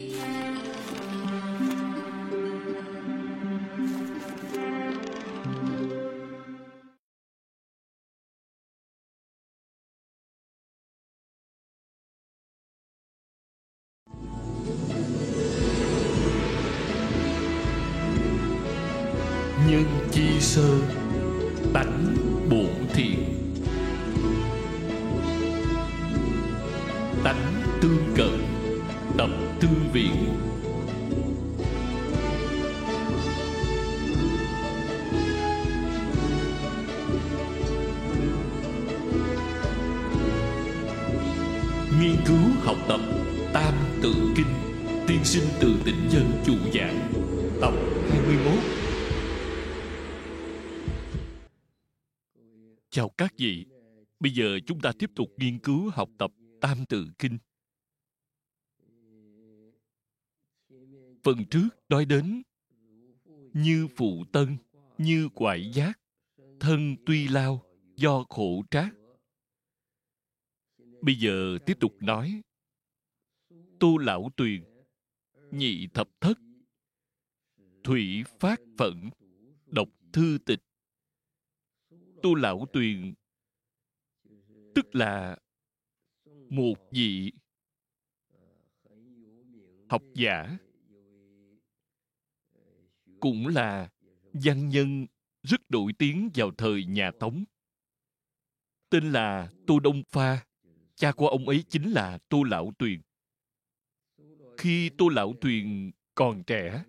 nhân Chào các vị. Bây giờ chúng ta tiếp tục nghiên cứu học tập Tam Tự Kinh. Phần trước nói đến như phụ tân, như quại giác, thân tuy lao, do khổ trác. Bây giờ tiếp tục nói Tu lão tuyền, nhị thập thất, thủy phát phận, đọc thư tịch, tu lão tuyền, tức là một vị học giả, cũng là văn nhân rất nổi tiếng vào thời nhà tống. Tên là tô đông pha, cha của ông ấy chính là tô lão tuyền. Khi tô lão tuyền còn trẻ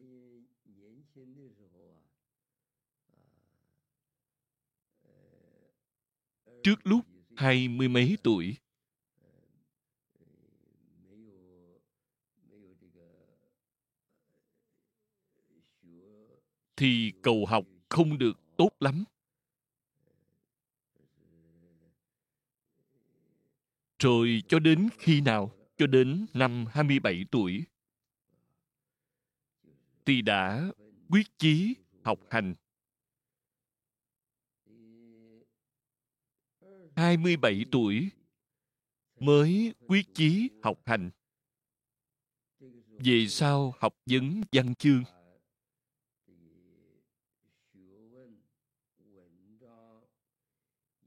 trước lúc hai mươi mấy tuổi? Thì cầu học không được tốt lắm. Rồi cho đến khi nào? Cho đến năm 27 tuổi. Thì đã quyết chí học hành. 27 tuổi, mới quyết chí học hành. Về sau học vấn văn chương.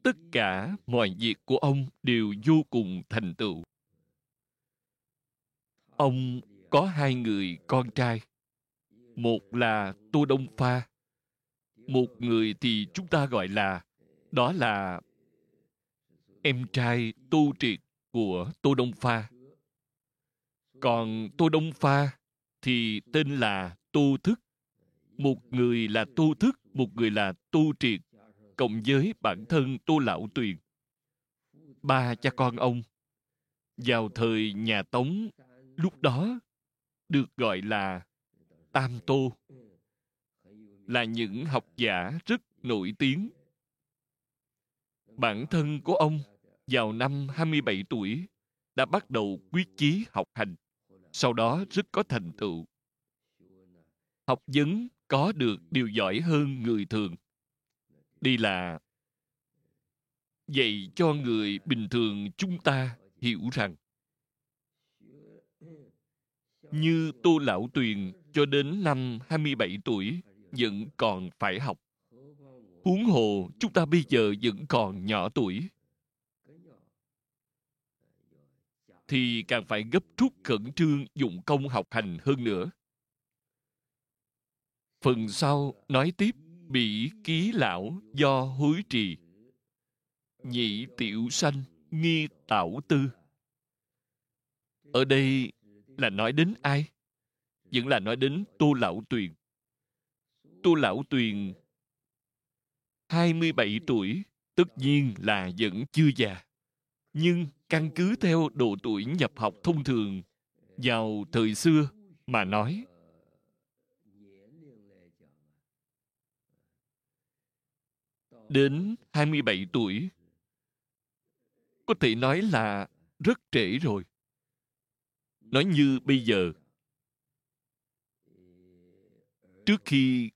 Tất cả mọi việc của ông đều vô cùng thành tựu. Ông có hai người con trai. Một là Tô Đông Pha. Một người thì chúng ta gọi là, đó là em trai tu triệt của Tô Đông Pha. Còn Tô Đông Pha thì tên là Tu Thức. Một người là Tu Thức, một người là Tu Triệt, cộng với bản thân Tô Lão Tuyền. Ba cha con ông vào thời nhà Tống lúc đó được gọi là Tam Tô là những học giả rất nổi tiếng. Bản thân của ông vào năm 27 tuổi, đã bắt đầu quyết chí học hành. Sau đó rất có thành tựu. Học vấn có được điều giỏi hơn người thường. Đây là dạy cho người bình thường chúng ta hiểu rằng, như Tô Lão Tuyền cho đến năm 27 tuổi vẫn còn phải học. Huống hồ chúng ta bây giờ vẫn còn nhỏ tuổi. Thì càng phải gấp rút khẩn trương dụng công học hành hơn nữa. Phần sau nói tiếp bị ký lão do hối trì. Nhị tiểu sanh nghi tạo tư. Ở đây là nói đến ai? Vẫn là nói đến Tô Lão Tuyền. Tô Lão Tuyền 27 tuổi, tất nhiên là vẫn chưa già. Nhưng căn cứ theo độ tuổi nhập học thông thường vào thời xưa mà nói, đến 27 tuổi, có thể nói là rất trễ rồi. Nói như bây giờ, trước khi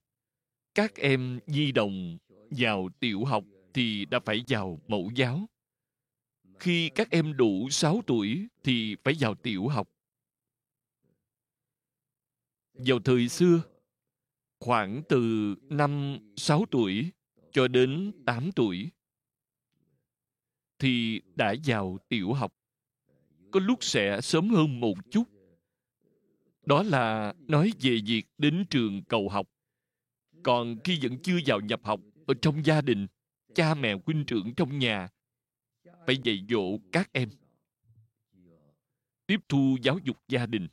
các em di đồng vào tiểu học thì đã phải vào mẫu giáo khi các em đủ 6 tuổi thì phải vào tiểu học. vào thời xưa khoảng từ năm 6 tuổi cho đến 8 tuổi thì đã vào tiểu học. Có lúc sẽ sớm hơn một chút. Đó là nói về việc đến trường cầu học. Còn khi vẫn chưa vào nhập học ở trong gia đình, cha mẹ huynh trưởng trong nhà phải dạy dỗ các em. Tiếp thu giáo dục gia đình.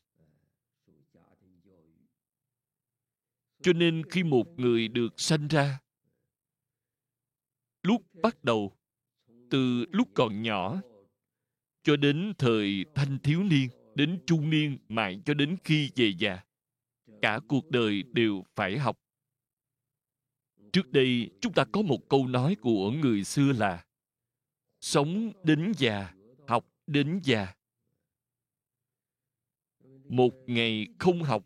Cho nên khi một người được sanh ra, lúc bắt đầu, từ lúc còn nhỏ, cho đến thời thanh thiếu niên, đến trung niên, mãi cho đến khi về già, cả cuộc đời đều phải học. Trước đây, chúng ta có một câu nói của người xưa là Sống đến già, học đến già. Một ngày không học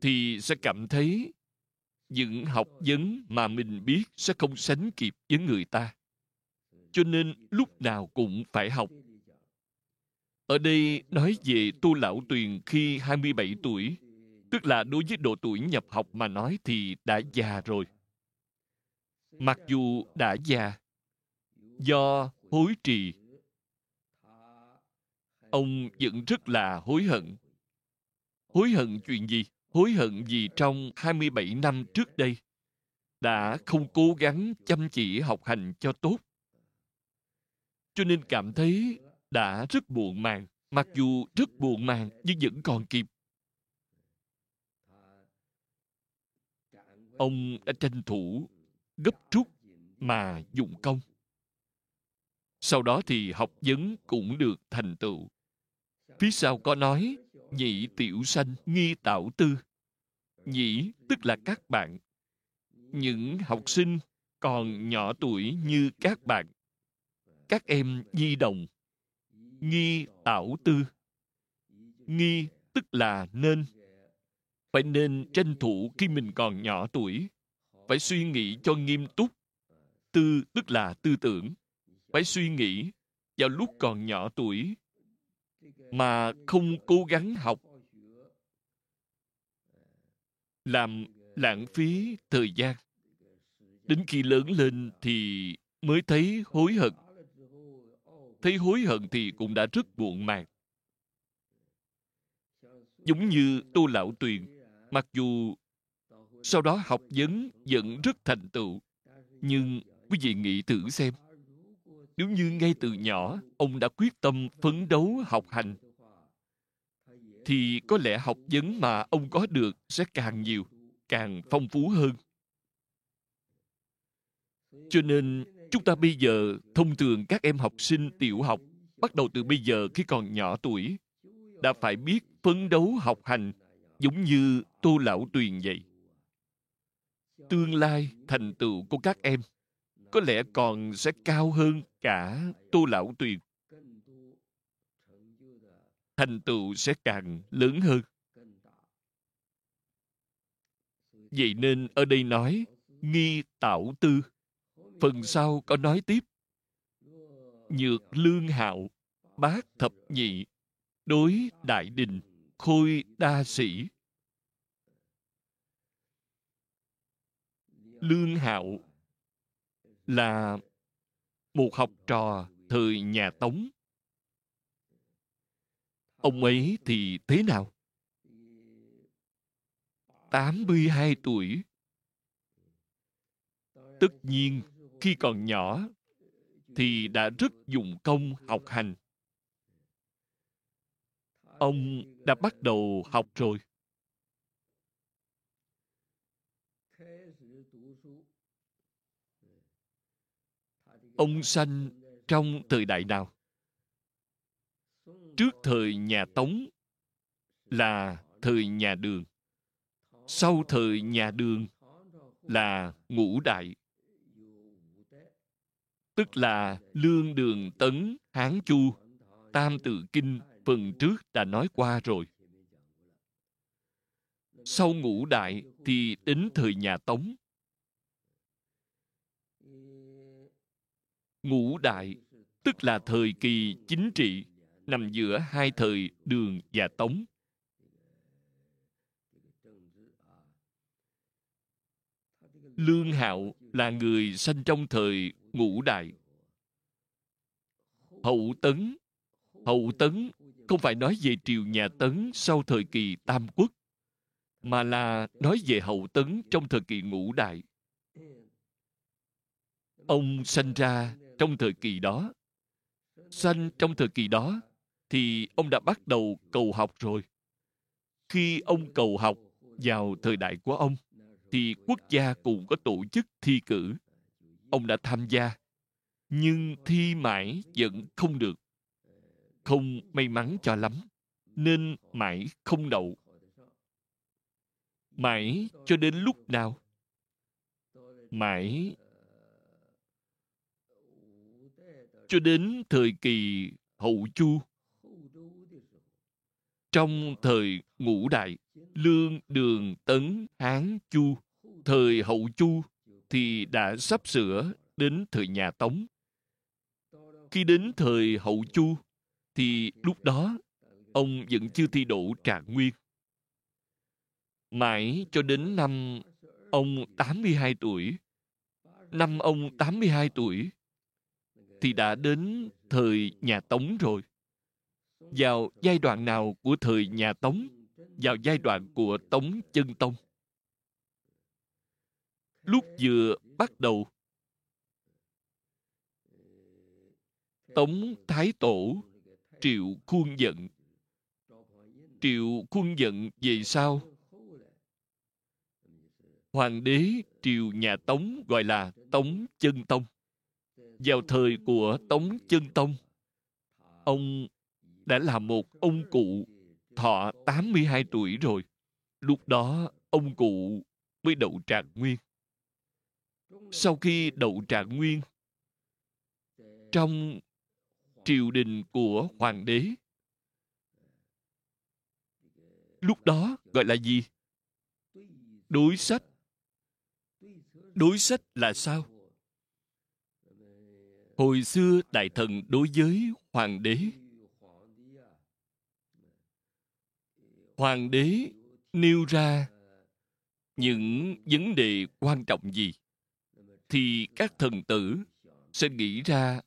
thì sẽ cảm thấy những học vấn mà mình biết sẽ không sánh kịp với người ta. Cho nên lúc nào cũng phải học. Ở đây nói về tu lão tuyền khi 27 tuổi, tức là đối với độ tuổi nhập học mà nói thì đã già rồi. Mặc dù đã già, do hối trì, ông vẫn rất là hối hận. Hối hận chuyện gì? hối hận vì trong 27 năm trước đây đã không cố gắng chăm chỉ học hành cho tốt. Cho nên cảm thấy đã rất buồn màng, mặc dù rất buồn màng nhưng vẫn còn kịp. Ông đã tranh thủ gấp rút mà dụng công. Sau đó thì học vấn cũng được thành tựu. Phía sau có nói, nhị tiểu sanh nghi tạo tư. Nhị tức là các bạn. Những học sinh còn nhỏ tuổi như các bạn. Các em di đồng. Nghi tạo tư. Nghi tức là nên. Phải nên tranh thủ khi mình còn nhỏ tuổi. Phải suy nghĩ cho nghiêm túc. Tư tức là tư tưởng. Phải suy nghĩ vào lúc còn nhỏ tuổi mà không cố gắng học. Làm lãng phí thời gian. Đến khi lớn lên thì mới thấy hối hận. Thấy hối hận thì cũng đã rất buồn màng. Giống như tô lão tuyền, mặc dù sau đó học vấn vẫn rất thành tựu, nhưng quý vị nghĩ thử xem nếu như ngay từ nhỏ, ông đã quyết tâm phấn đấu học hành, thì có lẽ học vấn mà ông có được sẽ càng nhiều, càng phong phú hơn. Cho nên, chúng ta bây giờ thông thường các em học sinh tiểu học, bắt đầu từ bây giờ khi còn nhỏ tuổi, đã phải biết phấn đấu học hành, giống như tô lão tuyền vậy. Tương lai thành tựu của các em có lẽ còn sẽ cao hơn cả tu lão tuyền thành tựu sẽ càng lớn hơn. Vậy nên ở đây nói, nghi tạo tư. Phần sau có nói tiếp. Nhược lương hạo, bát thập nhị, đối đại đình, khôi đa sĩ. Lương hạo là một học trò thời nhà tống Ông ấy thì thế nào? 82 tuổi. Tất nhiên, khi còn nhỏ, thì đã rất dụng công học hành. Ông đã bắt đầu học rồi. Ông sanh trong thời đại nào? trước thời nhà Tống là thời nhà Đường. Sau thời nhà Đường là ngũ đại. Tức là Lương Đường Tấn Hán Chu, Tam Tự Kinh phần trước đã nói qua rồi. Sau ngũ đại thì đến thời nhà Tống. ngũ đại, tức là thời kỳ chính trị, nằm giữa hai thời đường và tống. Lương hạo là người sanh trong thời ngũ đại. Hậu tấn hậu tấn không phải nói về triều nhà tấn sau thời kỳ tam quốc, mà là nói về hậu tấn trong thời kỳ ngũ đại. Ông sanh ra trong thời kỳ đó. Sanh trong thời kỳ đó thì ông đã bắt đầu cầu học rồi. Khi ông cầu học vào thời đại của ông thì quốc gia cũng có tổ chức thi cử. Ông đã tham gia, nhưng thi mãi vẫn không được. Không may mắn cho lắm, nên mãi không đậu. Mãi cho đến lúc nào? Mãi cho đến thời kỳ hậu chu. Trong thời ngũ đại, lương đường tấn hán chu, thời hậu chu thì đã sắp sửa đến thời nhà tống. Khi đến thời hậu chu thì lúc đó, ông vẫn chưa thi đỗ trạng nguyên. Mãi cho đến năm ông 82 tuổi, năm ông 82 tuổi thì đã đến thời nhà Tống rồi. Vào giai đoạn nào của thời nhà Tống? Vào giai đoạn của Tống Chân Tông. Lúc vừa bắt đầu, Tống Thái Tổ Triệu Khuôn Giận Triệu Khuôn Giận về sau Hoàng đế triều nhà Tống gọi là Tống Chân Tông vào thời của Tống Chân Tông, ông đã là một ông cụ thọ 82 tuổi rồi. Lúc đó, ông cụ mới đậu trạng nguyên. Sau khi đậu trạng nguyên, trong triều đình của hoàng đế, lúc đó gọi là gì? Đối sách. Đối sách là sao? Hồi xưa đại thần đối với hoàng đế. Hoàng đế nêu ra những vấn đề quan trọng gì thì các thần tử sẽ nghĩ ra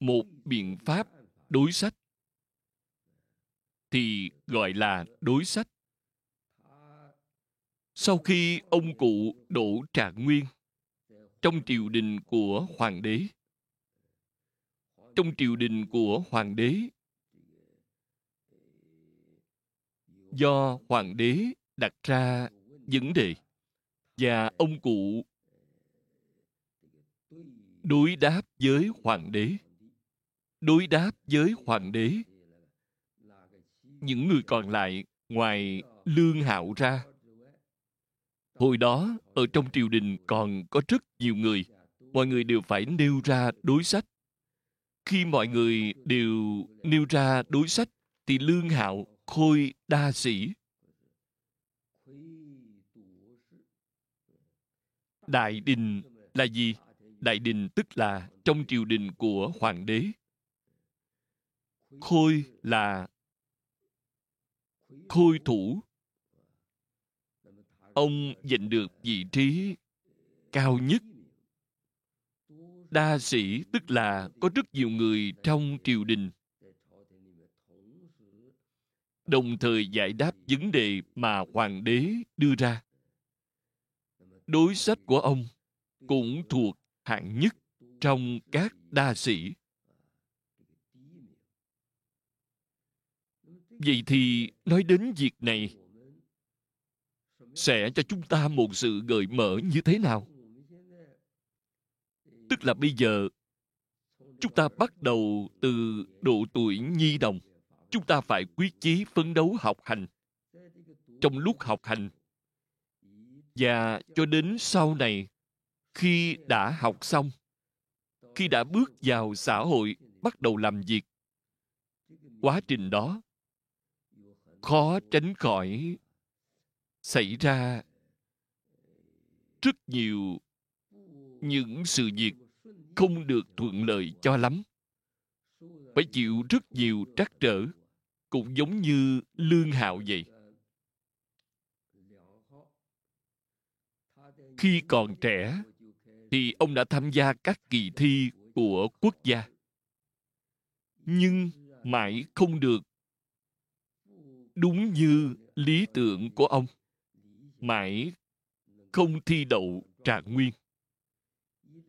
một biện pháp đối sách. Thì gọi là đối sách. Sau khi ông cụ đỗ trạng nguyên trong triều đình của hoàng đế trong triều đình của hoàng đế. Do hoàng đế đặt ra vấn đề và ông cụ đối đáp với hoàng đế. Đối đáp với hoàng đế. Những người còn lại ngoài lương hạo ra. Hồi đó, ở trong triều đình còn có rất nhiều người. Mọi người đều phải nêu ra đối sách khi mọi người đều nêu ra đối sách, thì lương hạo khôi đa sĩ. Đại đình là gì? Đại đình tức là trong triều đình của hoàng đế. Khôi là khôi thủ. Ông giành được vị trí cao nhất đa sĩ, tức là có rất nhiều người trong triều đình. Đồng thời giải đáp vấn đề mà hoàng đế đưa ra. Đối sách của ông cũng thuộc hạng nhất trong các đa sĩ. Vậy thì nói đến việc này, sẽ cho chúng ta một sự gợi mở như thế nào? Tức là bây giờ, chúng ta bắt đầu từ độ tuổi nhi đồng. Chúng ta phải quyết chí phấn đấu học hành. Trong lúc học hành, và cho đến sau này, khi đã học xong, khi đã bước vào xã hội, bắt đầu làm việc, quá trình đó, khó tránh khỏi xảy ra rất nhiều những sự việc không được thuận lợi cho lắm. Phải chịu rất nhiều trắc trở, cũng giống như lương hạo vậy. Khi còn trẻ, thì ông đã tham gia các kỳ thi của quốc gia. Nhưng mãi không được. Đúng như lý tưởng của ông, mãi không thi đậu trạng nguyên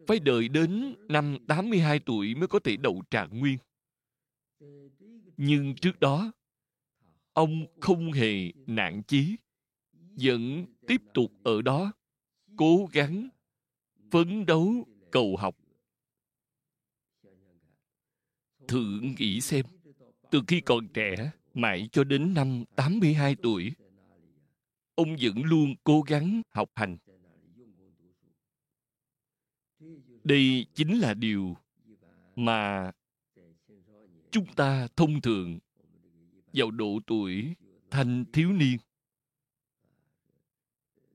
phải đợi đến năm 82 tuổi mới có thể đậu trạng nguyên. Nhưng trước đó, ông không hề nản chí, vẫn tiếp tục ở đó, cố gắng, phấn đấu, cầu học. Thử nghĩ xem, từ khi còn trẻ, mãi cho đến năm 82 tuổi, ông vẫn luôn cố gắng học hành. Đây chính là điều mà chúng ta thông thường vào độ tuổi thanh thiếu niên.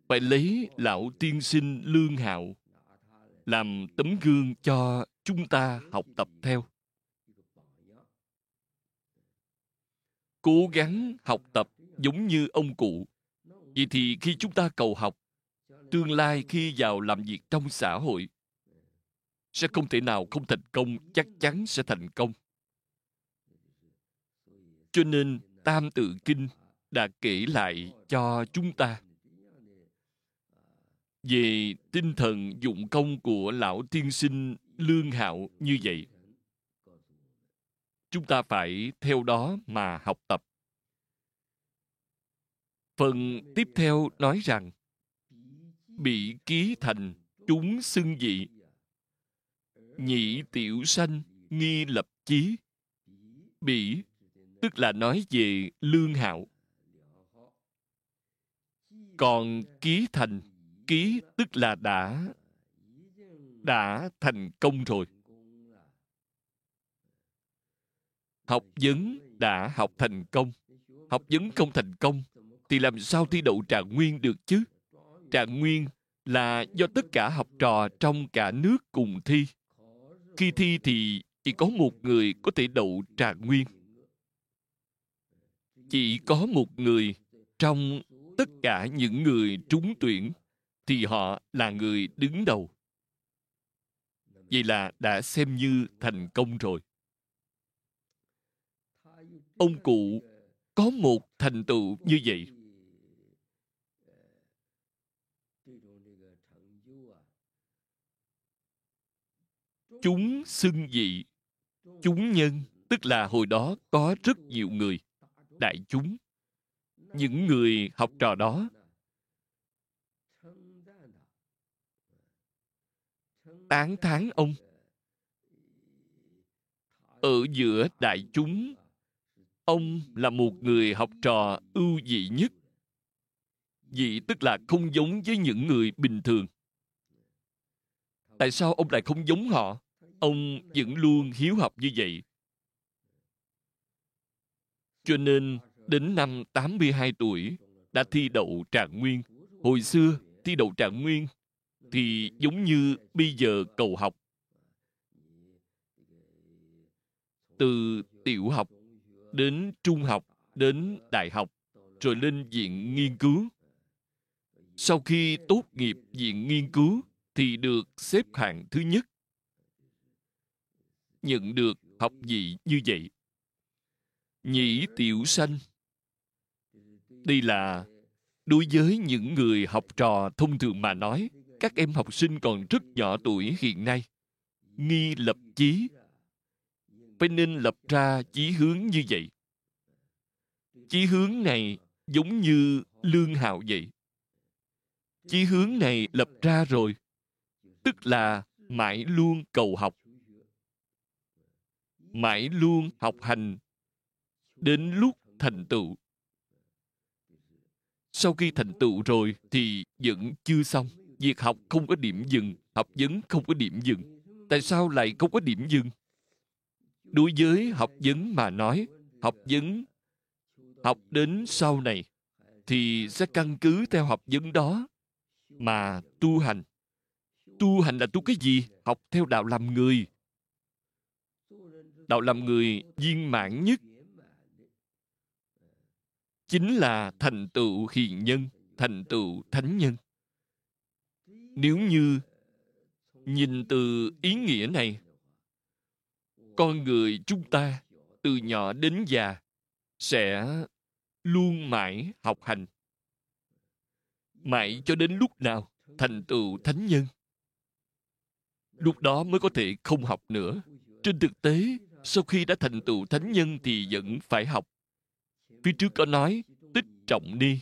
Phải lấy lão tiên sinh lương hạo làm tấm gương cho chúng ta học tập theo. Cố gắng học tập giống như ông cụ. Vậy thì khi chúng ta cầu học, tương lai khi vào làm việc trong xã hội sẽ không thể nào không thành công, chắc chắn sẽ thành công. Cho nên tam tự kinh đã kể lại cho chúng ta về tinh thần dụng công của lão tiên sinh lương hạo như vậy. Chúng ta phải theo đó mà học tập. Phần tiếp theo nói rằng, bị ký thành chúng xưng dị nhị tiểu sanh nghi lập chí. Bỉ, tức là nói về lương hạo. Còn ký thành, ký tức là đã đã thành công rồi. Học vấn đã học thành công. Học vấn không thành công thì làm sao thi đậu trạng nguyên được chứ? Trạng nguyên là do tất cả học trò trong cả nước cùng thi khi thi thì chỉ có một người có thể đậu trạng nguyên. Chỉ có một người trong tất cả những người trúng tuyển thì họ là người đứng đầu. Vậy là đã xem như thành công rồi. Ông cụ có một thành tựu như vậy. Chúng xưng dị chúng nhân, tức là hồi đó có rất nhiều người, đại chúng. Những người học trò đó, tán thán ông. Ở giữa đại chúng, ông là một người học trò ưu dị nhất. Dị tức là không giống với những người bình thường. Tại sao ông lại không giống họ? Ông vẫn luôn hiếu học như vậy. Cho nên, đến năm 82 tuổi, đã thi đậu trạng nguyên. Hồi xưa, thi đậu trạng nguyên thì giống như bây giờ cầu học. Từ tiểu học đến trung học đến đại học rồi lên viện nghiên cứu. Sau khi tốt nghiệp viện nghiên cứu thì được xếp hạng thứ nhất nhận được học vị như vậy. Nhĩ tiểu sanh. Đây là đối với những người học trò thông thường mà nói, các em học sinh còn rất nhỏ tuổi hiện nay. Nghi lập chí. Phải nên lập ra chí hướng như vậy. Chí hướng này giống như lương hạo vậy. Chí hướng này lập ra rồi, tức là mãi luôn cầu học mãi luôn học hành đến lúc thành tựu. Sau khi thành tựu rồi thì vẫn chưa xong. Việc học không có điểm dừng, học vấn không có điểm dừng. Tại sao lại không có điểm dừng? Đối với học vấn mà nói, học vấn, học đến sau này thì sẽ căn cứ theo học vấn đó mà tu hành. Tu hành là tu cái gì? Học theo đạo làm người đạo làm người viên mãn nhất. Chính là thành tựu hiền nhân, thành tựu thánh nhân. Nếu như nhìn từ ý nghĩa này, con người chúng ta từ nhỏ đến già sẽ luôn mãi học hành. Mãi cho đến lúc nào thành tựu thánh nhân. Lúc đó mới có thể không học nữa. Trên thực tế sau khi đã thành tựu thánh nhân thì vẫn phải học. Phía trước có nói, tích trọng đi.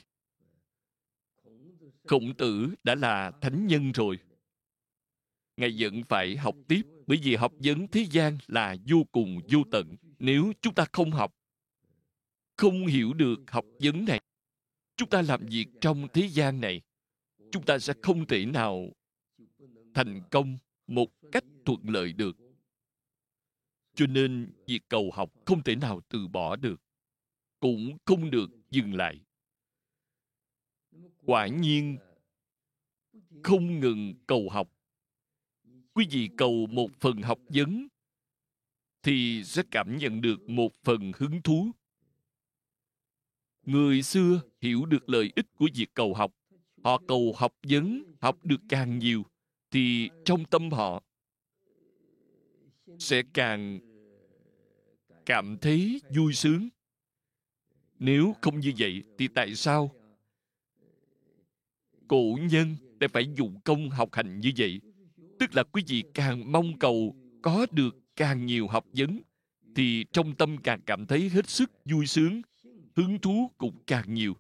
Khổng tử đã là thánh nhân rồi. Ngài vẫn phải học tiếp, bởi vì học vấn thế gian là vô cùng vô tận, nếu chúng ta không học, không hiểu được học vấn này, chúng ta làm việc trong thế gian này, chúng ta sẽ không thể nào thành công một cách thuận lợi được cho nên việc cầu học không thể nào từ bỏ được, cũng không được dừng lại. Quả nhiên, không ngừng cầu học. Quý vị cầu một phần học vấn, thì sẽ cảm nhận được một phần hứng thú. Người xưa hiểu được lợi ích của việc cầu học. Họ cầu học vấn, học được càng nhiều, thì trong tâm họ sẽ càng cảm thấy vui sướng. Nếu không như vậy thì tại sao cổ nhân lại phải dụng công học hành như vậy? Tức là quý vị càng mong cầu có được càng nhiều học vấn, thì trong tâm càng cảm thấy hết sức vui sướng, hứng thú cũng càng nhiều.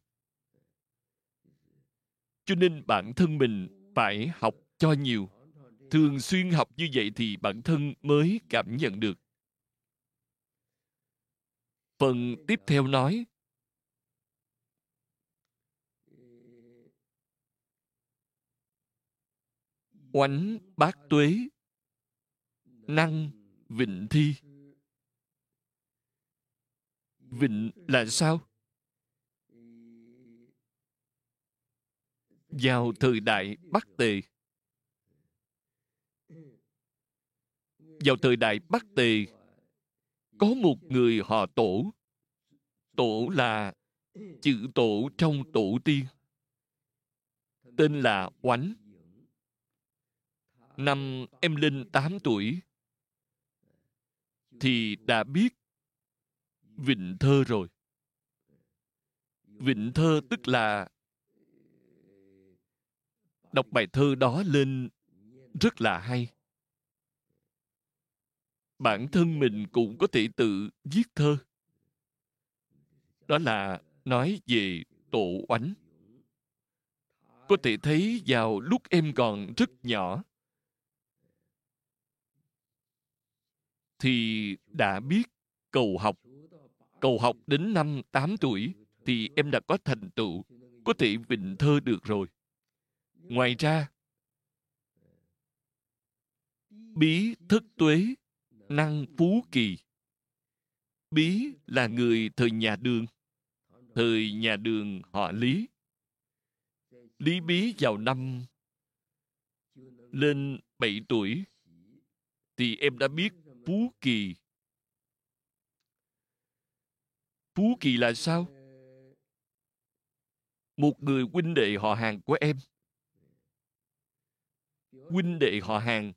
Cho nên bản thân mình phải học cho nhiều. Thường xuyên học như vậy thì bản thân mới cảm nhận được phần tiếp theo nói. Oánh bát tuế, năng vịnh thi. Vịnh là sao? Vào thời đại bắc tề. Vào thời đại bắc tề có một người họ tổ. Tổ là chữ tổ trong tổ tiên. Tên là oánh. Năm em linh 8 tuổi. Thì đã biết vịnh thơ rồi. Vịnh thơ tức là đọc bài thơ đó lên rất là hay bản thân mình cũng có thể tự viết thơ. Đó là nói về tổ oánh. Có thể thấy vào lúc em còn rất nhỏ, thì đã biết cầu học. Cầu học đến năm 8 tuổi thì em đã có thành tựu, có thể vịnh thơ được rồi. Ngoài ra, bí thất tuế năng phú kỳ. Bí là người thời nhà đường. Thời nhà đường họ lý. Lý bí vào năm lên 7 tuổi, thì em đã biết phú kỳ. Phú kỳ là sao? Một người huynh đệ họ hàng của em. Huynh đệ họ hàng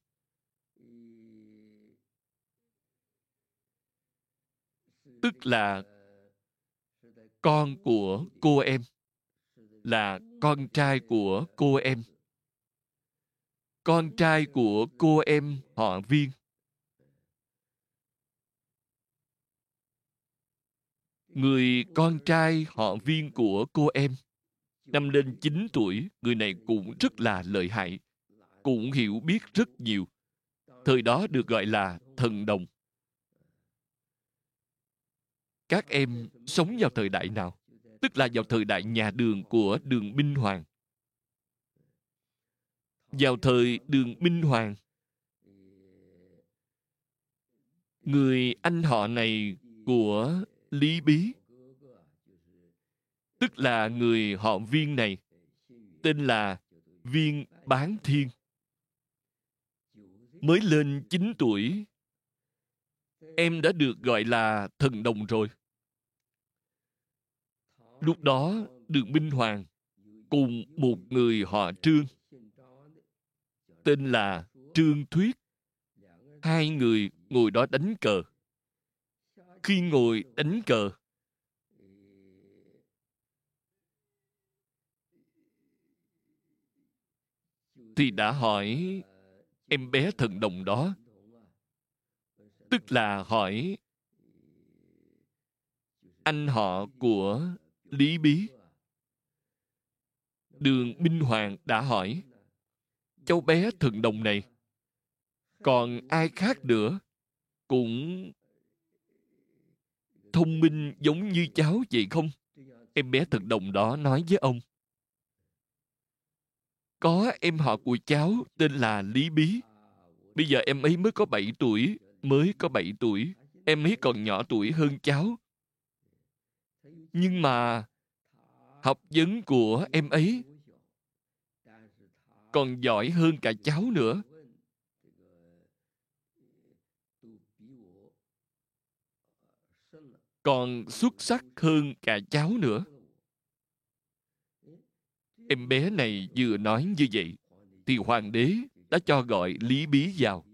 tức là con của cô em, là con trai của cô em. Con trai của cô em họ viên. Người con trai họ viên của cô em, năm lên 9 tuổi, người này cũng rất là lợi hại, cũng hiểu biết rất nhiều. Thời đó được gọi là thần đồng các em sống vào thời đại nào, tức là vào thời đại nhà đường của đường minh hoàng. Vào thời đường minh hoàng, người anh họ này của lý bí, tức là người họ viên này, tên là viên bán thiên, mới lên 9 tuổi, em đã được gọi là thần đồng rồi lúc đó, đường minh hoàng cùng một người họ trương, tên là trương thuyết. Hai người ngồi đó đánh cờ. Khi ngồi đánh cờ, thì đã hỏi em bé thần đồng đó. Tức là hỏi anh họ của lý bí. Đường minh hoàng đã hỏi, cháu bé thần đồng này, còn ai khác nữa? Cũng thông minh giống như cháu vậy không? Em bé thần đồng đó nói với ông, có em họ của cháu tên là lý bí. Bây giờ em ấy mới có 7 tuổi, mới có 7 tuổi. Em ấy còn nhỏ tuổi hơn cháu nhưng mà học vấn của em ấy còn giỏi hơn cả cháu nữa. Còn xuất sắc hơn cả cháu nữa. Em bé này vừa nói như vậy, thì hoàng đế đã cho gọi lý bí vào.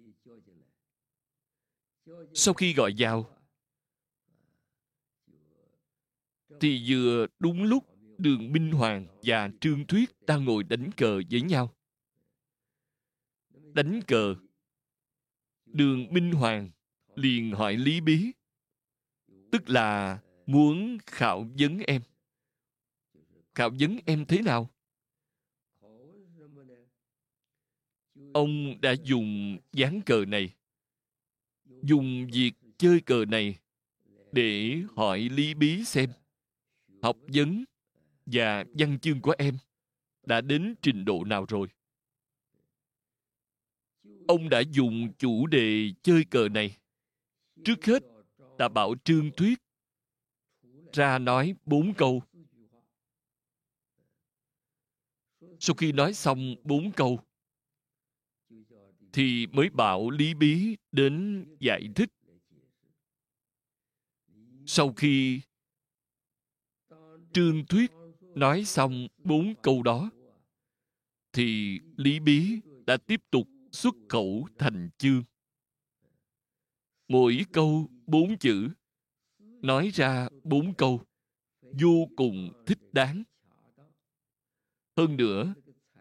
Sau khi gọi vào thì vừa đúng lúc, đường minh hoàng và trương thuyết đang ngồi đánh cờ với nhau. Đánh cờ. Đường minh hoàng liền hỏi lý bí, tức là muốn khảo vấn em. Khảo vấn em thế nào? Ông đã dùng dáng cờ này, dùng việc chơi cờ này để hỏi lý bí xem học vấn và văn chương của em đã đến trình độ nào rồi? Ông đã dùng chủ đề chơi cờ này. Trước hết đã bảo trương thuyết ra nói bốn câu. Sau khi nói xong bốn câu, thì mới bảo lý bí đến giải thích. Sau khi trương thuyết nói xong bốn câu đó, thì lý bí đã tiếp tục xuất khẩu thành chương. Mỗi câu bốn chữ, nói ra bốn câu vô cùng thích đáng. Hơn nữa,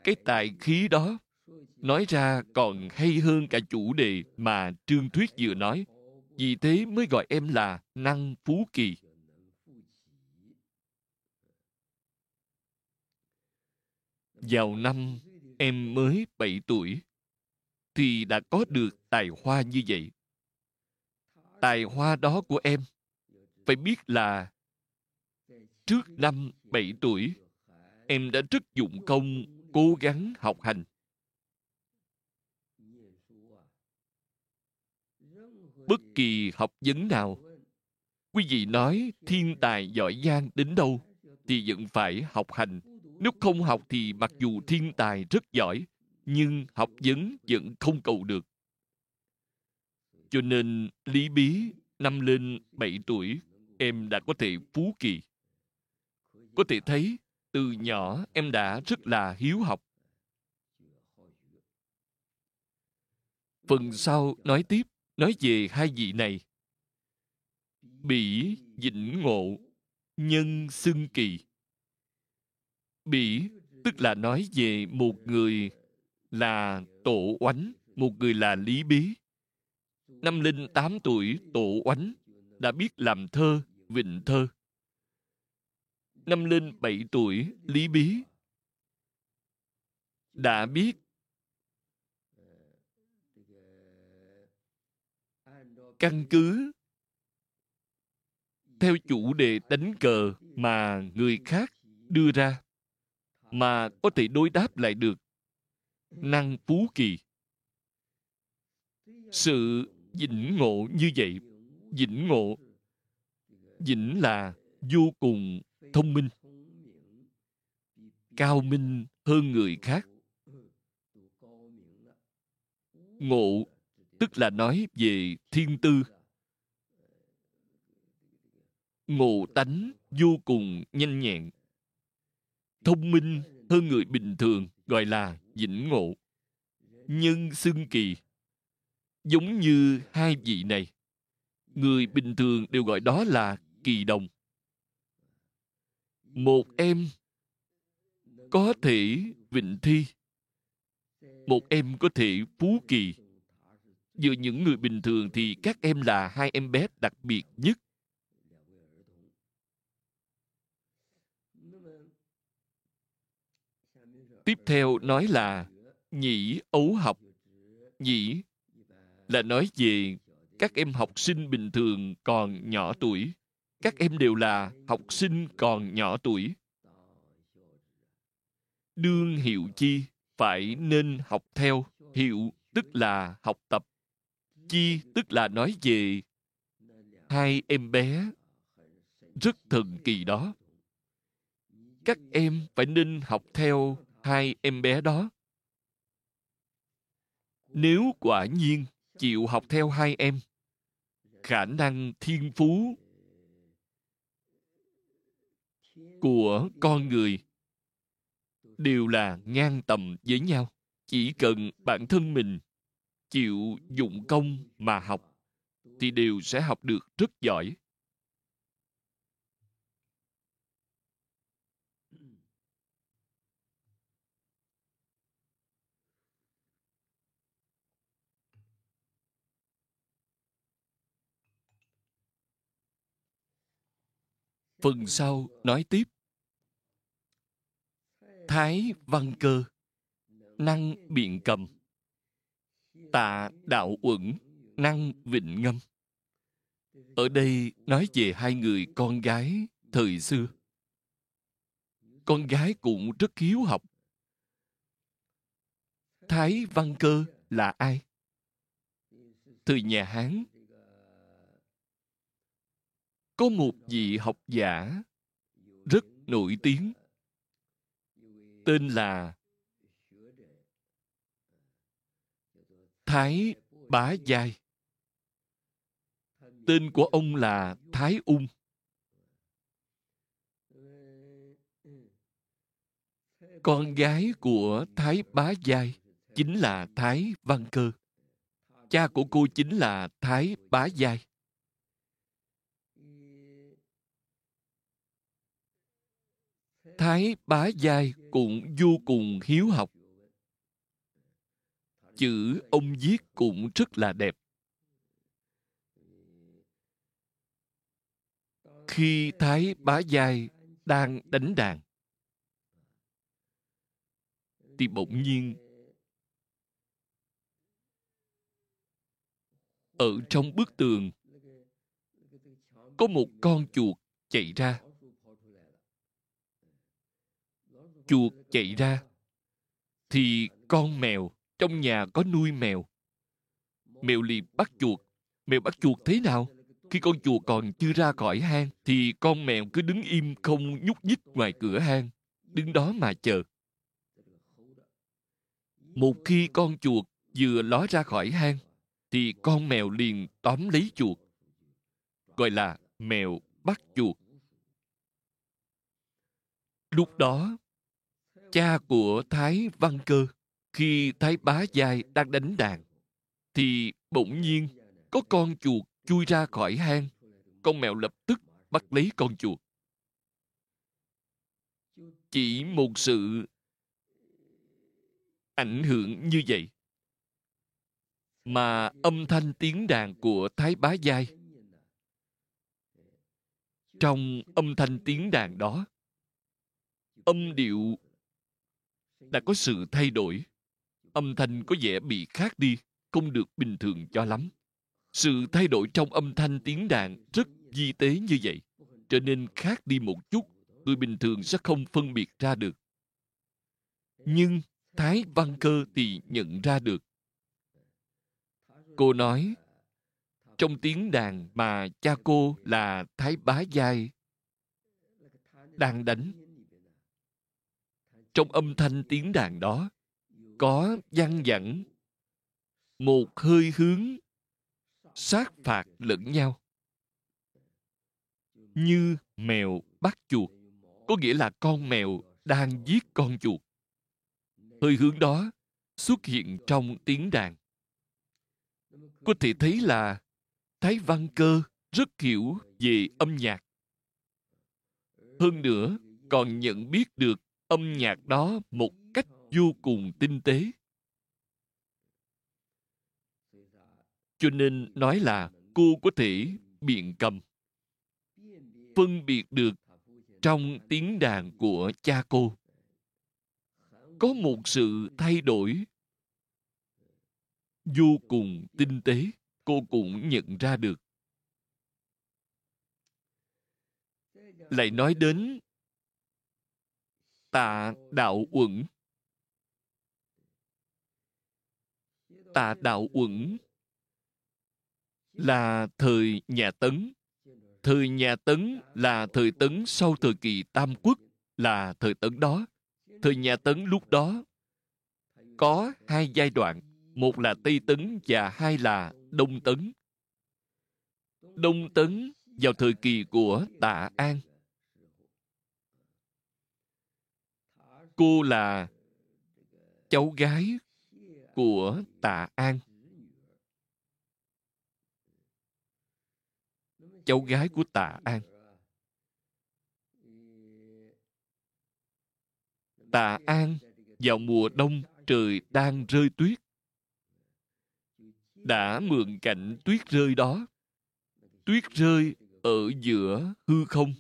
cái tài khí đó nói ra còn hay hơn cả chủ đề mà trương thuyết vừa nói, vì thế mới gọi em là năng phú kỳ. Vào năm em mới 7 tuổi thì đã có được tài hoa như vậy. Tài hoa đó của em phải biết là trước năm 7 tuổi em đã rất dụng công cố gắng học hành. Bất kỳ học vấn nào, quý vị nói thiên tài giỏi giang đến đâu thì vẫn phải học hành nếu không học thì mặc dù thiên tài rất giỏi, nhưng học vấn vẫn không cầu được. Cho nên Lý Bí năm lên 7 tuổi, em đã có thể phú kỳ. Có thể thấy, từ nhỏ em đã rất là hiếu học. Phần sau nói tiếp, nói về hai vị này. Bỉ dĩnh ngộ, nhân xưng kỳ. Bỉ tức là nói về một người là Tổ Oánh, một người là Lý Bí. Năm linh tám tuổi, Tổ Oánh đã biết làm thơ, vịnh thơ. Năm linh bảy tuổi, Lý Bí đã biết căn cứ theo chủ đề đánh cờ mà người khác đưa ra mà có thể đối đáp lại được. Năng phú kỳ. Sự dĩnh ngộ như vậy. Dĩnh ngộ. Dĩnh là vô cùng thông minh. Cao minh hơn người khác. Ngộ, tức là nói về thiên tư. Ngộ tánh vô cùng nhanh nhẹn thông minh hơn người bình thường, gọi là vĩnh ngộ. Nhân xưng kỳ, giống như hai vị này, người bình thường đều gọi đó là kỳ đồng. Một em có thể vịnh thi, một em có thể phú kỳ. Giữa những người bình thường thì các em là hai em bé đặc biệt nhất. Tiếp theo nói là nhĩ ấu học. Nhĩ là nói về các em học sinh bình thường còn nhỏ tuổi. Các em đều là học sinh còn nhỏ tuổi. Đương hiệu chi phải nên học theo. Hiệu tức là học tập. Chi tức là nói về hai em bé. Rất thần kỳ đó. Các em phải nên học theo hai em bé đó. Nếu quả nhiên chịu học theo hai em, khả năng thiên phú của con người đều là ngang tầm với nhau. Chỉ cần bản thân mình chịu dụng công mà học thì đều sẽ học được rất giỏi. Phần sau nói tiếp. Thái văn cơ, năng biện cầm. Tạ đạo uẩn, năng vịnh ngâm. Ở đây nói về hai người con gái thời xưa. Con gái cũng rất hiếu học. Thái văn cơ là ai? Thời nhà hán có một vị học giả rất nổi tiếng, tên là thái bá giai. Tên của ông là thái ung. Con gái của thái bá giai chính là thái văn cơ. Cha của cô chính là thái bá giai. Thái bá giai cũng vô cùng hiếu học. Chữ ông viết cũng rất là đẹp. Khi Thái bá giai đang đánh đàn, thì bỗng nhiên ở trong bức tường có một con chuột chạy ra chuột chạy ra, thì con mèo trong nhà có nuôi mèo. Mèo liền bắt chuột. Mèo bắt chuột thế nào? Khi con chuột còn chưa ra khỏi hang, thì con mèo cứ đứng im không nhúc nhích ngoài cửa hang, đứng đó mà chờ. Một khi con chuột vừa ló ra khỏi hang, thì con mèo liền tóm lấy chuột, gọi là mèo bắt chuột. Lúc đó cha của Thái Văn Cơ, khi Thái Bá Giai đang đánh đàn, thì bỗng nhiên có con chuột chui ra khỏi hang. Con mèo lập tức bắt lấy con chuột. Chỉ một sự ảnh hưởng như vậy mà âm thanh tiếng đàn của Thái Bá Giai trong âm thanh tiếng đàn đó âm điệu đã có sự thay đổi. Âm thanh có vẻ bị khác đi, không được bình thường cho lắm. Sự thay đổi trong âm thanh tiếng đàn rất di tế như vậy, trở nên khác đi một chút, người bình thường sẽ không phân biệt ra được. Nhưng thái văn cơ thì nhận ra được. Cô nói, trong tiếng đàn mà cha cô là thái bá giai đang đánh trong âm thanh tiếng đàn đó, có văn vẳng một hơi hướng sát phạt lẫn nhau. Như mèo bắt chuột, có nghĩa là con mèo đang giết con chuột. Hơi hướng đó xuất hiện trong tiếng đàn. Có thể thấy là thái văn cơ rất hiểu về âm nhạc. Hơn nữa, còn nhận biết được âm nhạc đó một cách vô cùng tinh tế. Cho nên nói là cô có thể biện cầm, phân biệt được trong tiếng đàn của cha cô. Có một sự thay đổi vô cùng tinh tế, cô cũng nhận ra được. Lại nói đến tạ đạo uẩn. Tạ đạo uẩn là thời nhà tấn. Thời nhà tấn là thời tấn sau thời kỳ tam quốc, là thời tấn đó. Thời nhà tấn lúc đó có hai giai đoạn, một là tây tấn và hai là đông tấn. Đông tấn vào thời kỳ của tạ an. Cô là cháu gái của tạ an. Cháu gái của tạ an. Tạ an vào mùa đông trời đang rơi tuyết. Đã mượn cảnh tuyết rơi đó. Tuyết rơi ở giữa hư không.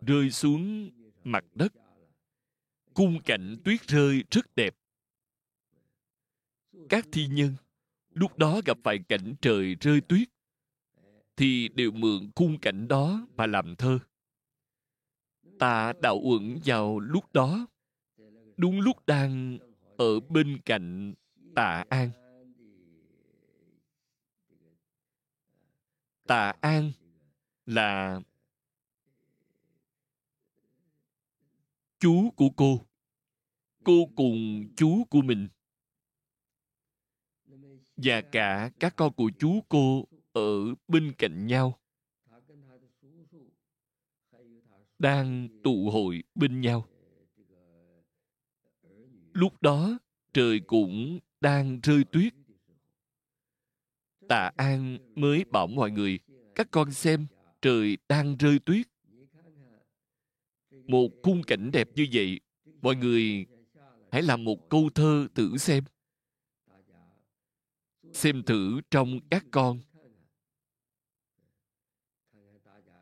Rơi xuống mặt đất. Cung cảnh tuyết rơi rất đẹp. Các thi nhân, lúc đó gặp phải cảnh trời rơi tuyết, thì đều mượn khung cảnh đó mà làm thơ. Ta đạo uẩn vào lúc đó, đúng lúc đang ở bên cạnh tạ an. Tạ an là chú của cô. Cô cùng chú của mình. Và cả các con của chú cô ở bên cạnh nhau. Đang tụ hội bên nhau. Lúc đó, trời cũng đang rơi tuyết. Tạ an mới bảo mọi người, các con xem, trời đang rơi tuyết một khung cảnh đẹp như vậy, mọi người hãy làm một câu thơ thử xem. Xem thử trong các con.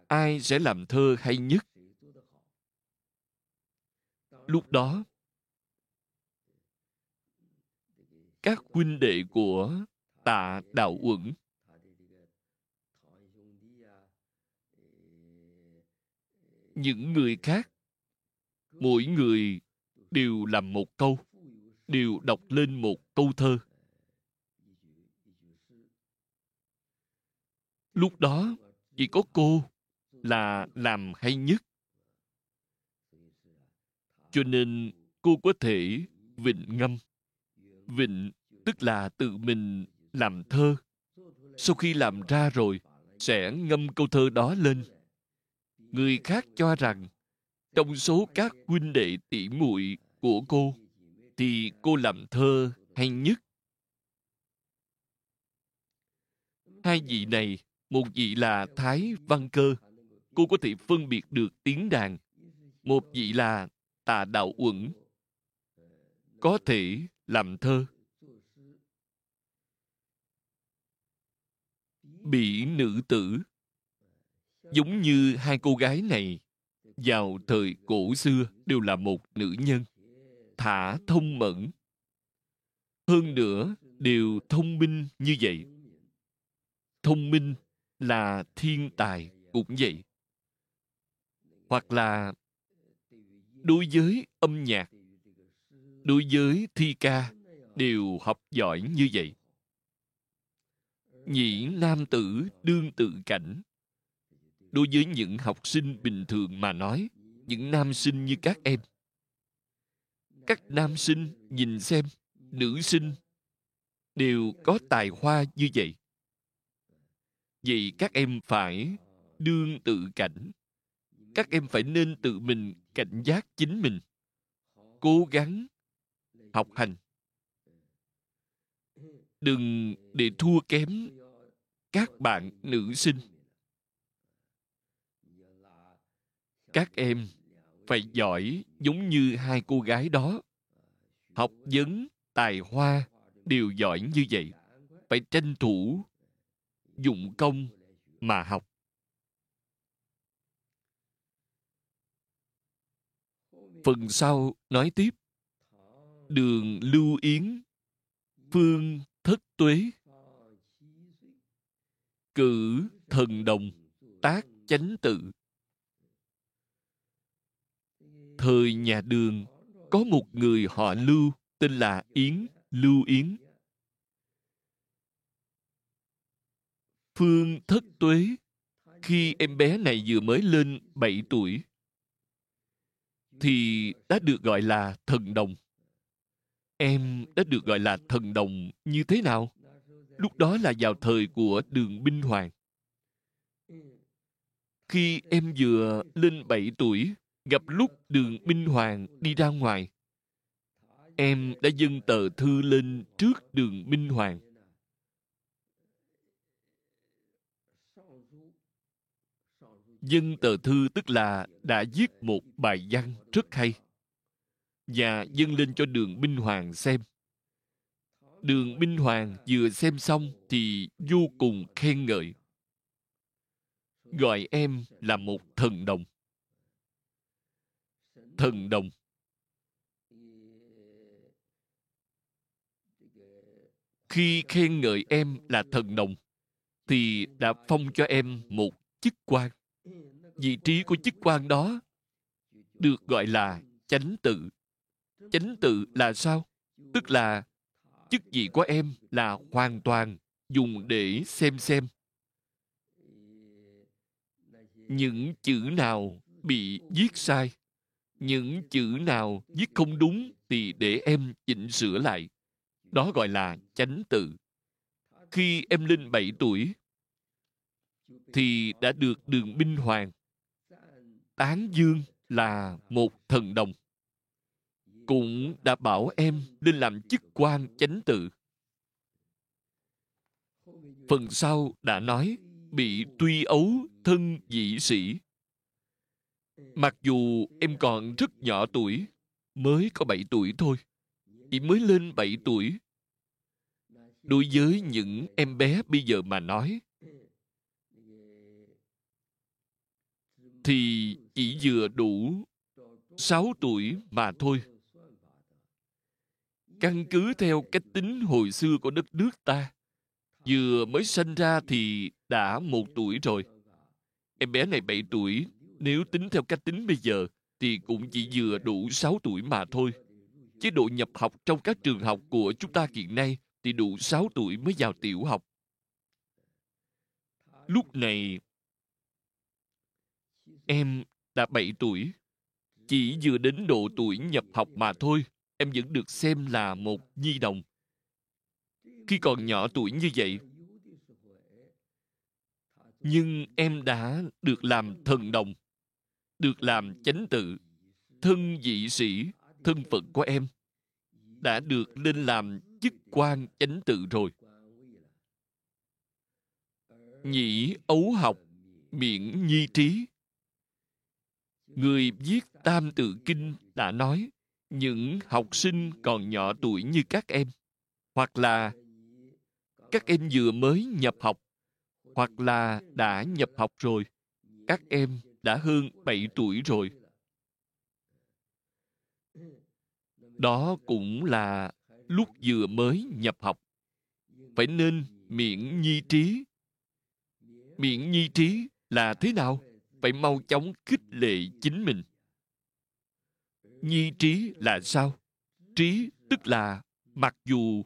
Ai sẽ làm thơ hay nhất? Lúc đó, các huynh đệ của tạ đạo uẩn những người khác. Mỗi người đều làm một câu, đều đọc lên một câu thơ. Lúc đó, chỉ có cô là làm hay nhất. Cho nên cô có thể vịnh ngâm. Vịnh tức là tự mình làm thơ. Sau khi làm ra rồi, sẽ ngâm câu thơ đó lên người khác cho rằng, trong số các huynh đệ tỷ muội của cô, thì cô làm thơ hay nhất? Hai vị này, một vị là thái văn cơ, cô có thể phân biệt được tiếng đàn. Một vị là tà đạo uẩn, có thể làm thơ. Bị nữ tử giống như hai cô gái này, vào thời cổ xưa đều là một nữ nhân, thả thông mẫn. Hơn nữa, đều thông minh như vậy. Thông minh là thiên tài cũng vậy. Hoặc là đối với âm nhạc, đối với thi ca đều học giỏi như vậy. Nhĩ nam tử đương tự cảnh đối với những học sinh bình thường mà nói, những nam sinh như các em. Các nam sinh nhìn xem, nữ sinh đều có tài hoa như vậy. Vậy các em phải đương tự cảnh. Các em phải nên tự mình cảnh giác chính mình, cố gắng học hành. Đừng để thua kém các bạn nữ sinh. Các em phải giỏi giống như hai cô gái đó. Học vấn, tài hoa, đều giỏi như vậy. Phải tranh thủ dụng công mà học. Phần sau nói tiếp. Đường lưu yến, phương thất tuế. Cử thần đồng, tác chánh tự thời nhà đường, có một người họ lưu, tên là yến, lưu yến. Phương thất tuế, khi em bé này vừa mới lên 7 tuổi, thì đã được gọi là thần đồng. Em đã được gọi là thần đồng như thế nào? Lúc đó là vào thời của đường binh hoàng. Khi em vừa lên 7 tuổi gặp lúc đường Minh Hoàng đi ra ngoài. Em đã dâng tờ thư lên trước đường Minh Hoàng. Dân tờ thư tức là đã viết một bài văn rất hay và dâng lên cho đường Minh Hoàng xem. Đường Minh Hoàng vừa xem xong thì vô cùng khen ngợi. Gọi em là một thần đồng thần đồng. Khi khen ngợi em là thần đồng, thì đã phong cho em một chức quan. Vị trí của chức quan đó được gọi là chánh tự. Chánh tự là sao? Tức là chức vị của em là hoàn toàn dùng để xem xem. Những chữ nào bị viết sai những chữ nào viết không đúng thì để em chỉnh sửa lại. Đó gọi là chánh tự khi em lên 7 tuổi, thì đã được đường binh hoàng. Tán dương là một thần đồng. Cũng đã bảo em lên làm chức quan chánh tự. Phần sau đã nói, bị tuy ấu thân dị sĩ. Mặc dù em còn rất nhỏ tuổi, mới có 7 tuổi thôi, chỉ mới lên 7 tuổi. Đối với những em bé bây giờ mà nói, thì chỉ vừa đủ 6 tuổi mà thôi. Căn cứ theo cách tính hồi xưa của đất nước ta, vừa mới sinh ra thì đã một tuổi rồi. Em bé này 7 tuổi nếu tính theo cách tính bây giờ, thì cũng chỉ vừa đủ 6 tuổi mà thôi. Chế độ nhập học trong các trường học của chúng ta hiện nay thì đủ 6 tuổi mới vào tiểu học. Lúc này, em đã 7 tuổi. Chỉ vừa đến độ tuổi nhập học mà thôi, em vẫn được xem là một nhi đồng. Khi còn nhỏ tuổi như vậy, nhưng em đã được làm thần đồng được làm chánh tự. Thân vị sĩ, thân phận của em đã được lên làm chức quan chánh tự rồi. Nhĩ ấu học miệng nhi trí. Người viết tam tự kinh đã nói, những học sinh còn nhỏ tuổi như các em, hoặc là các em vừa mới nhập học, hoặc là đã nhập học rồi, các em đã hơn 7 tuổi rồi. Đó cũng là lúc vừa mới nhập học. Phải nên miễn nhi trí. Miễn nhi trí là thế nào? Phải mau chóng khích lệ chính mình. Nhi trí là sao? Trí tức là mặc dù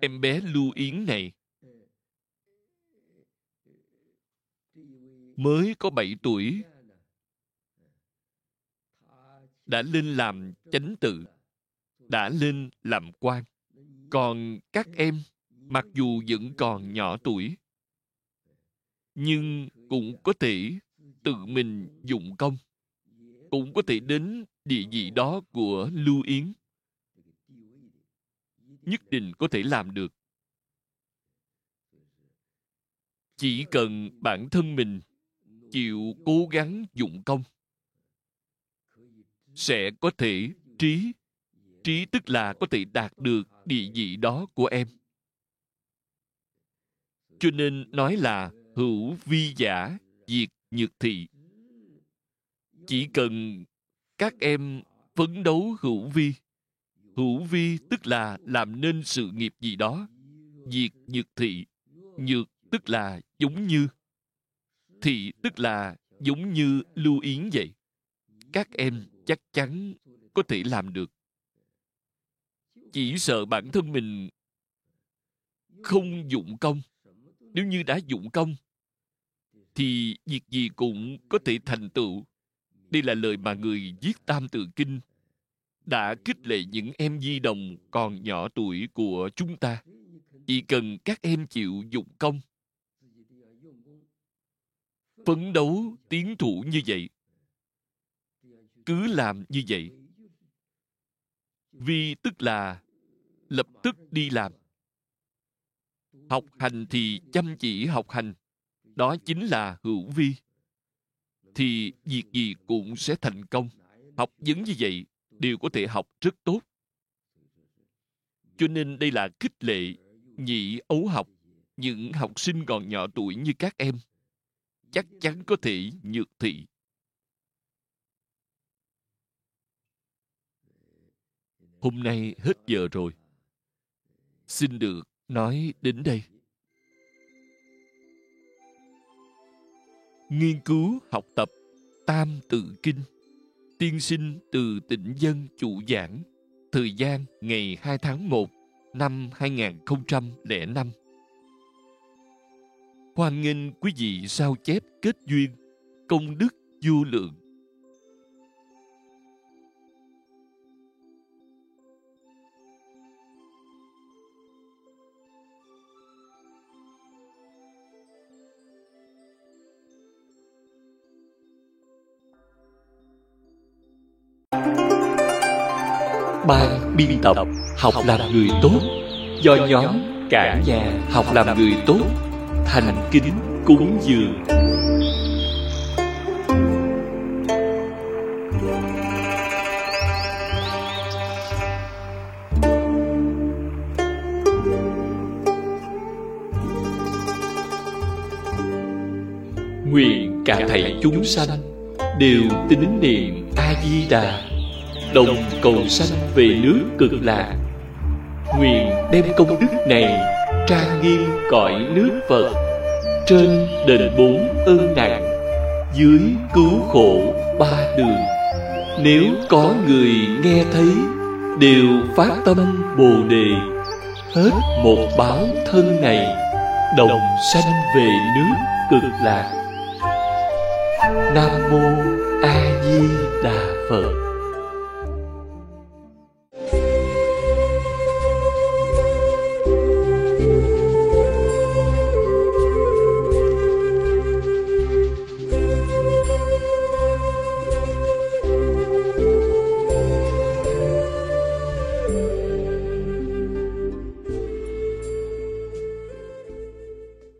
em bé lưu yến này mới có 7 tuổi đã lên làm chánh tự, đã lên làm quan. Còn các em, mặc dù vẫn còn nhỏ tuổi, nhưng cũng có thể tự mình dụng công, cũng có thể đến địa vị đó của Lưu Yến. nhất định có thể làm được chỉ cần bản thân mình chịu cố gắng dụng công. Sẽ có thể trí trí tức là có thể đạt được địa vị đó của em. Cho nên nói là hữu vi giả, diệt nhược thị. Chỉ cần các em phấn đấu hữu vi hữu vi tức là làm nên sự nghiệp gì đó. Diệt nhược thị, nhược tức là giống như thì tức là giống như lưu yến vậy. Các em chắc chắn có thể làm được. Chỉ sợ bản thân mình không dụng công. Nếu như đã dụng công, thì việc gì cũng có thể thành tựu. Đây là lời mà người viết tam tự kinh đã khích lệ những em di đồng còn nhỏ tuổi của chúng ta. Chỉ cần các em chịu dụng công phấn đấu tiến thủ như vậy. Cứ làm như vậy. Vì tức là lập tức đi làm. Học hành thì chăm chỉ học hành. Đó chính là hữu vi. Thì việc gì cũng sẽ thành công. Học vấn như vậy đều có thể học rất tốt. Cho nên đây là khích lệ nhị ấu học. Những học sinh còn nhỏ tuổi như các em chắc chắn có thể nhược thị. Hôm nay hết giờ rồi. Xin được nói đến đây. Nghiên cứu học tập tam tự kinh. Tiên sinh từ tỉnh dân chủ giảng. Thời gian ngày 2 tháng 1 năm 2005 hoan nghênh quý vị sao chép kết duyên, công đức vô lượng. Ban biên tập, học làm người tốt. Do nhóm cả nhà học làm người tốt thành kính cúng dường. Nguyện cả thảy chúng sanh đều tín niệm a di đà, đồng cầu sanh về nước cực lạc. Nguyện đem công đức này trang nghiêm cõi nước phật trên đền bốn ơn nặng dưới cứu khổ ba đường. Nếu có người nghe thấy, đều phát tâm bồ đề. Hết một báo thân này, đồng sanh về nước cực lạc. Nam mô a di đà phật.